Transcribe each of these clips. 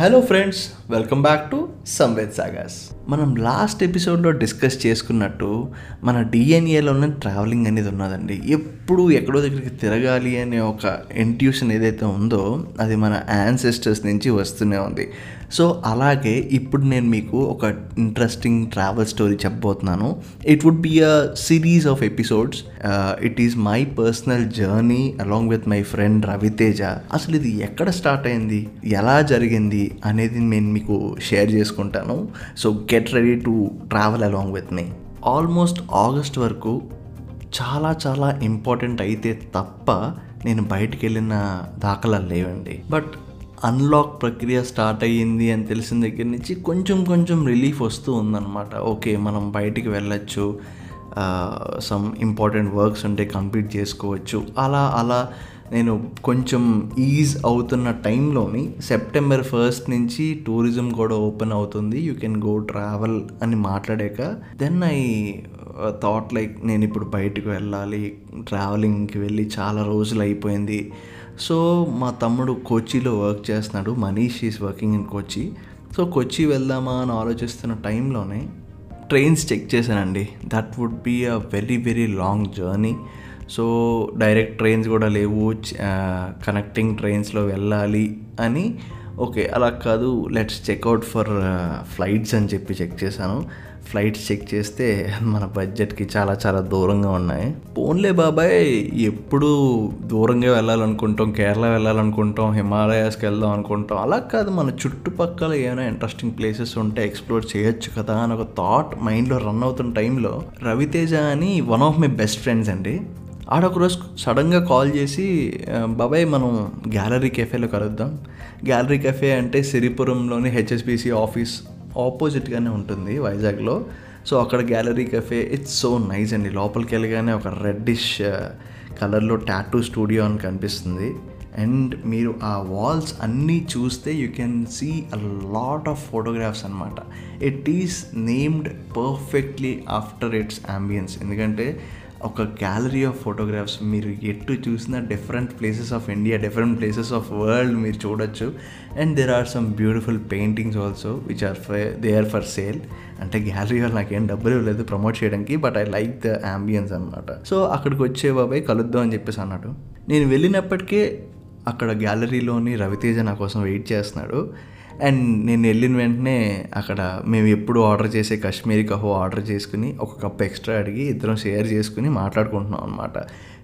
Hello friends welcome back to Samved sagas మనం last ఎపిసోడ్లో discuss చేసుకున్నట్టు మన డిఎన్ఏలో ఉన్న ట్రావెలింగ్ అనేది ఉన్నదండి. ఎప్పుడు ఎక్కడో దగ్గరికి తిరగాలి అనే ఒక ఇంట్యూషన్ ఏదైతే ఉందో అది మన యాన్సెస్టర్స్ నుంచి వస్తూనే ఉంది. సో అలాగే ఇప్పుడు నేను మీకు ఒక ఇంట్రెస్టింగ్ ట్రావెల్ స్టోరీ చెప్పబోతున్నాను. It would be a series of episodes it is my personal journey along with my friend Raviteja అసలు ఇది ఎక్కడ స్టార్ట్ అయింది? ఎలా జరిగింది? అనేది నేను మీకు షేర్ చేసుకుంటాను. So get ready to travel along with me almost August వరకు చాలా చాలా ఇంపార్టెంట్ అయితే తప్ప నేను బయటికి వెళ్ళిన దాఖలాలు లేవండి. బట్ అన్లాక్ ప్రక్రియ స్టార్ట్ అయ్యింది అని తెలిసిన దగ్గర నుంచి కొంచెం కొంచెం రిలీఫ్ వస్తూ ఉందన్నమాట. ఓకే మనం బయటికి వెళ్ళచ్చు. సమ్ ఇంపార్టెంట్ వర్క్స్ ఉంటే కంప్లీట్ చేసుకోవచ్చు. అలా అలా నేను కొంచెం ఈజ్ అవుతున్న టైంలోని సెప్టెంబర్ ఫస్ట్ నుంచి టూరిజం కూడా ఓపెన్ అవుతుంది. యూ కెన్ గో ట్రావెల్ అని మాట్లాడాక దెన్ ఐ థాట్ లైక్ నేను ఇప్పుడు బయటకు వెళ్ళాలి. ట్రావెలింగ్కి వెళ్ళి చాలా రోజులు అయిపోయింది. సో మా తమ్ముడు కోచిలో వర్క్ చేస్తున్నాడు. Manish is working in Kochi so Kochi వెళ్దామా అని ఆలోచిస్తున్న టైంలోనే ట్రైన్స్ చెక్ చేశానండి. That would be a very very long journey so direct trains కూడా లేవు. కనెక్టింగ్ ట్రైన్స్లో వెళ్ళాలి అని ఓకే అలా కాదు. లెట్స్ చెక్అవుట్ ఫర్ ఫ్లైట్స్ అని చెప్పి చెక్ చేశాను. ఫ్లైట్స్ చెక్ చేస్తే మన బడ్జెట్కి చాలా చాలా దూరంగా ఉన్నాయి. పోన్లే బాబాయ్ ఎప్పుడు దూరంగా వెళ్ళాలనుకుంటాం కేరళ వెళ్ళాలనుకుంటాం హిమాలయాస్కి వెళ్దాం అనుకుంటాం. అలా కాదు మన చుట్టుపక్కల ఏమైనా ఇంట్రెస్టింగ్ ప్లేసెస్ ఉంటే ఎక్స్ప్లోర్ చేయొచ్చు కదా అని ఒక థాట్ మైండ్లో రన్ అవుతున్న టైంలో రవితేజ అని one of my best friends అండి. ఆడొకరోజు సడన్గా కాల్ చేసి బాబాయ్ మనం గ్యాలరీ కెఫేలో కలుద్దాం. గ్యాలరీ కెఫే అంటే సిరిపురంలోని హెచ్ఎస్బిసి ఆఫీస్ ఆపోజిట్గానే ఉంటుంది వైజాగ్లో. సో అక్కడ gallery cafe it's so nice అండి. లోపలికి వెళ్ళగానే ఒక రెడ్డిష్ కలర్లో టాటూ స్టూడియో అని కనిపిస్తుంది. అండ్ మీరు ఆ వాల్స్ అన్నీ చూస్తే you can see a lot of photographs అనమాట it is named perfectly after its ambience ఎందుకంటే ఒక గ్యాలరీ ఆఫ్ ఫోటోగ్రాఫ్స్ మీరు ఎటు చూసినా different places of India different places of world మీరు చూడొచ్చు. And there are some beautiful paintings also which are they are for sale అంటే gallery వాళ్ళు నాకేం డబ్బులు ఇవ్వలేదు ప్రమోట్ చేయడానికి but I like the ambience అనమాట సో అక్కడికి వచ్చే బాబాయ్ కలుద్దాం అని చెప్పేసి అన్నాడు. నేను వెళ్ళినప్పటికే అక్కడ గ్యాలరీలోని రవితేజ నా కోసం వెయిట్ చేస్తున్నాడు. అండ్ నేను వెళ్ళిన వెంటనే అక్కడ మేము ఎప్పుడు ఆర్డర్ చేసే కాశ్మీరీ కహో ఆర్డర్ చేసుకుని ఒక కప్ ఎక్స్ట్రా అడిగి ఇద్దరం షేర్ చేసుకుని మాట్లాడుకుంటున్నాం అనమాట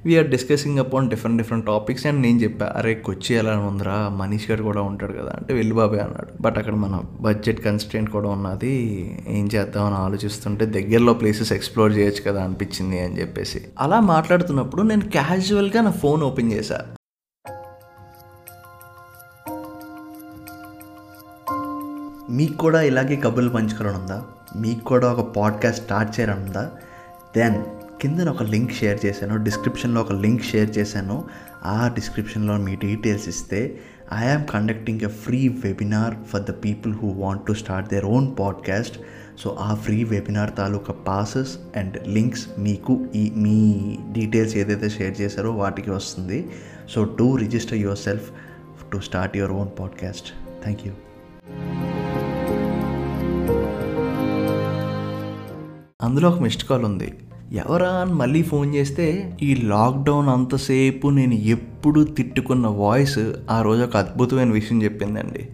we're discussing upon different different topics and నేను చెప్పా అరే కొచ్చి ఎలా ఉందిరా? మనీష్ గారు కూడా ఉంటాడు కదా అంటే వెళ్ళి బాబాయ్ అన్నాడు. బట్ అక్కడ మన బడ్జెట్ కన్స్టెంట్ కూడా ఉన్నది. ఏం చేద్దామని ఆలోచిస్తుంటే దగ్గరలో ప్లేసెస్ ఎక్స్ప్లోర్ చేయొచ్చు కదా అనిపించింది అని చెప్పేసి. అలా మాట్లాడుతున్నప్పుడు నేను క్యాజువల్గా నా ఫోన్ ఓపెన్ చేశా. మీకు కూడా ఇలాగే కబుర్లు పంచుకోవాలని ఉందా? మీకు కూడా ఒక పాడ్కాస్ట్ స్టార్ట్ చేయాలని ఉందా? దెన్ కింద ఒక లింక్ షేర్ చేశాను డిస్క్రిప్షన్లో ఒక లింక్ షేర్ చేశాను. ఆ డిస్క్రిప్షన్లో మీ డీటెయిల్స్ ఇస్తే I am conducting a free webinar for the people who want to start their own podcast so ఆ ఫ్రీ వెబినార్ తాలూకా పాసెస్ అండ్ లింక్స్ మీకు ఈ మీ డీటెయిల్స్ ఏదైతే షేర్ చేశారో వాటికి వస్తుంది. So do register yourself to start your own podcast thank you అందులో ఒక మిస్డ్ కాల్ ఉంది. ఎవరా అని మళ్ళీ ఫోన్ చేస్తే ఈ లాక్డౌన్ అంతసేపు నేను ఎప్పుడు తిట్టుకున్న వాయిస్ ఆ రోజు ఒక అద్భుతమైన విషయం చెప్పిందండి.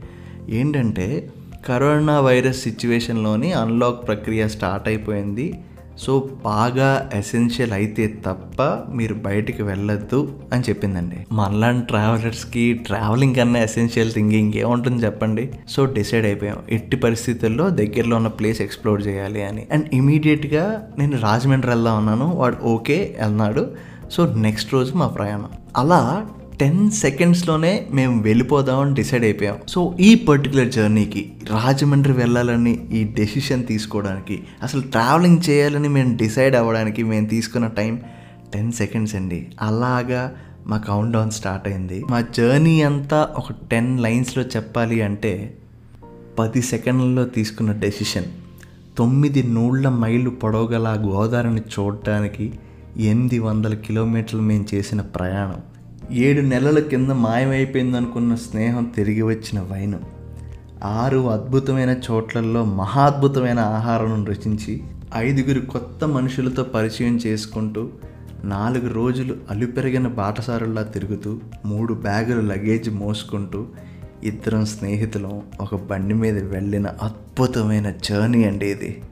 ఏంటంటే కరోనా వైరస్ సిచ్యువేషన్లోని అన్లాక్ ప్రక్రియ స్టార్ట్ అయిపోయింది. సో బాగా ఎసెన్షియల్ అయితే తప్ప మీరు బయటికి వెళ్ళొద్దు అని చెప్పిందండి. మనలాంటి ట్రావెలర్స్కి ట్రావెలింగ్ కన్నా ఎసెన్షియల్ థింగ్ ఇంకేముంటుంది చెప్పండి? సో డిసైడ్ అయిపోయాం. ఎట్టి పరిస్థితుల్లో దగ్గరలో ఉన్న ప్లేస్ ఎక్స్ప్లోర్ చేయాలి అని. అండ్ ఇమీడియట్గా నేను రాజమండ్రి వెళ్దాం అన్నాను. వాడు ఓకే అన్నాడు సో నెక్స్ట్ రోజు మా ప్రయాణం. అలా టెన్ సెకండ్స్లోనే మేము వెళ్ళిపోదామని డిసైడ్ అయిపోయాం. సో ఈ పర్టికులర్ జర్నీకి రాజమండ్రి వెళ్ళాలని ఈ డెసిషన్ తీసుకోవడానికి అసలు ట్రావెలింగ్ చేయాలని మేము డిసైడ్ అవ్వడానికి మేము తీసుకున్న టైం టెన్ సెకండ్స్ అండి. అలాగా మా కౌంట్ డౌన్ స్టార్ట్ అయింది. మా జర్నీ అంతా ఒక టెన్ లైన్స్లో చెప్పాలి అంటే పది సెకండ్లలో తీసుకున్న డెసిషన్. తొమ్మిది నూళ్ళ మైళ్ళు పొడవగల గోదావరిని చూడటానికి ఎనిమిది వందల కిలోమీటర్లు మేము చేసిన ప్రయాణం. ఏడు నెలల కింద మాయమైపోయిందనుకున్న స్నేహం తిరిగి వచ్చిన వైనం. ఆరు అద్భుతమైన చోట్లలో మహా అద్భుతమైన ఆహారం రుచించి ఐదుగురు కొత్త మనుషులతో పరిచయం చేసుకుంటూ నాలుగు రోజులు అలుపెరిగిన బాటసారుల్లా తిరుగుతూ మూడు బ్యాగులు లగేజ్ మోసుకుంటూ ఇద్దరం స్నేహితులం ఒక బండి మీద వెళ్ళిన అద్భుతమైన జర్నీ అండి ఇది.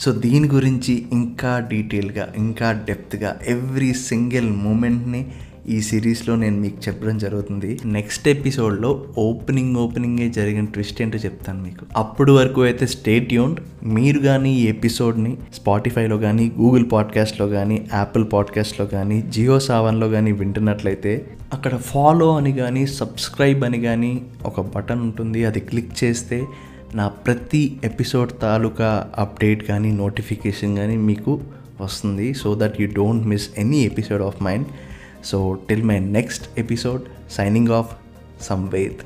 సో దీని గురించి ఇంకా డీటెయిల్గా ఇంకా డెప్త్గా ఎవ్రీ సింగిల్ మూమెంట్ని ఈ సిరీస్లో నేను మీకు చెప్పడం జరుగుతుంది. నెక్స్ట్ ఎపిసోడ్లో ఓపెనింగ్ ఓపెనింగే జరిగిన ట్విస్ట్ ఏంటో చెప్తాను మీకు. అప్పుడు వరకు అయితే స్టేట్ యూన్ మీరు కానీ ఈ ఎపిసోడ్ని స్పాటిఫైలో కానీ గూగుల్ పాడ్కాస్ట్లో కానీ యాపిల్ పాడ్కాస్ట్లో కానీ జియో సావన్లో కానీ వింటున్నట్లయితే అక్కడ ఫాలో అని కానీ సబ్స్క్రైబ్ అని కానీ ఒక బటన్ ఉంటుంది. అది క్లిక్ చేస్తే నా ప్రతి ఎపిసోడ్ తాలూకా అప్డేట్ కానీ నోటిఫికేషన్ కానీ మీకు వస్తుంది. So that you don't miss any episode of mine so till my next episode signing off samved